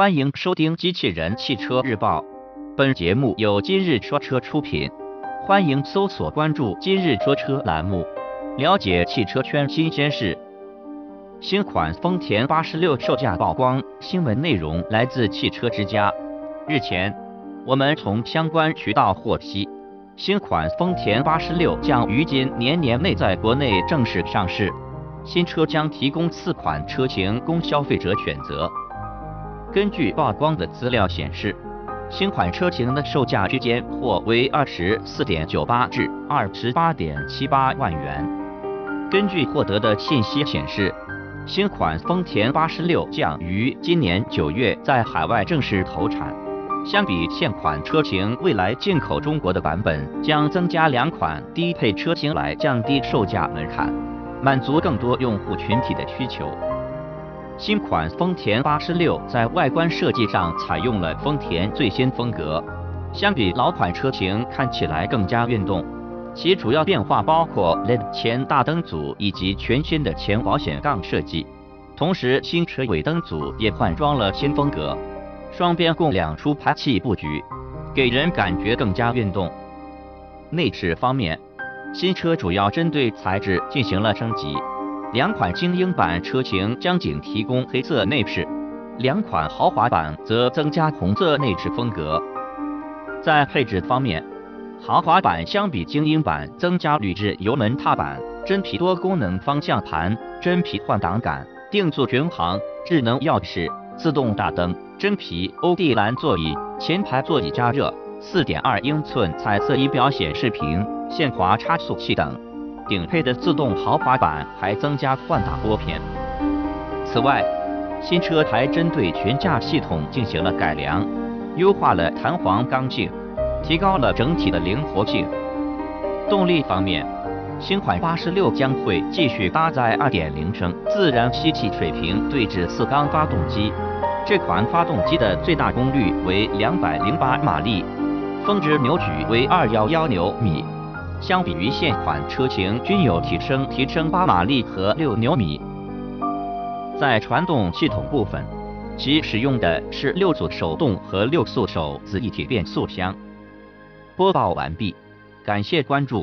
欢迎收听《机器人汽车日报》，本节目由今日说车出品。欢迎搜索关注“今日说车”栏目，了解汽车圈新鲜事。新款丰田八十六售价曝光，新闻内容来自汽车之家。日前，我们从相关渠道获悉，新款丰田八十六将于今年年内在国内正式上市。新车将提供四款车型供消费者选择。根据曝光的资料显示，新款车型的售价区间或为二十四点九八至二十八点七八万元。根据获得的信息显示，新款丰田八十六将于今年九月在海外正式投产。相比现款车型，未来进口中国的版本将增加两款低配车型来降低售价门槛，满足更多用户群体的需求。新款丰田八十六在外观设计上采用了丰田最新风格，相比老款车型看起来更加运动。其主要变化包括 LED 前大灯组以及全新的前保险杠设计，同时新车尾灯组也换装了新风格，双边共两出排气布局，给人感觉更加运动。内饰方面，新车主要针对材质进行了升级。两款精英版车型将仅提供黑色内饰，两款豪华版则增加红色内饰风格。在配置方面，豪华版相比精英版增加铝制油门踏板、真皮多功能方向盘、真皮换挡杆、定速巡航、智能钥匙、自动大灯、真皮欧蒂蓝座椅、前排座椅加热、4.2英寸彩色仪表显示屏、限滑差速器等。顶配的自动豪华版还增加换挡拨片。此外，新车还针对悬架系统进行了改良，优化了弹簧刚性，提高了整体的灵活性。动力方面，新款八十六将会继续搭载2.0升自然吸气水平对置四缸发动机，这款发动机的最大功率为208马力，峰值扭矩为211牛米。相比于现款车型，均有提升，提升八马力和六牛米。在传动系统部分，其使用的是六速手动和六速手自一体变速箱。播报完毕，感谢关注。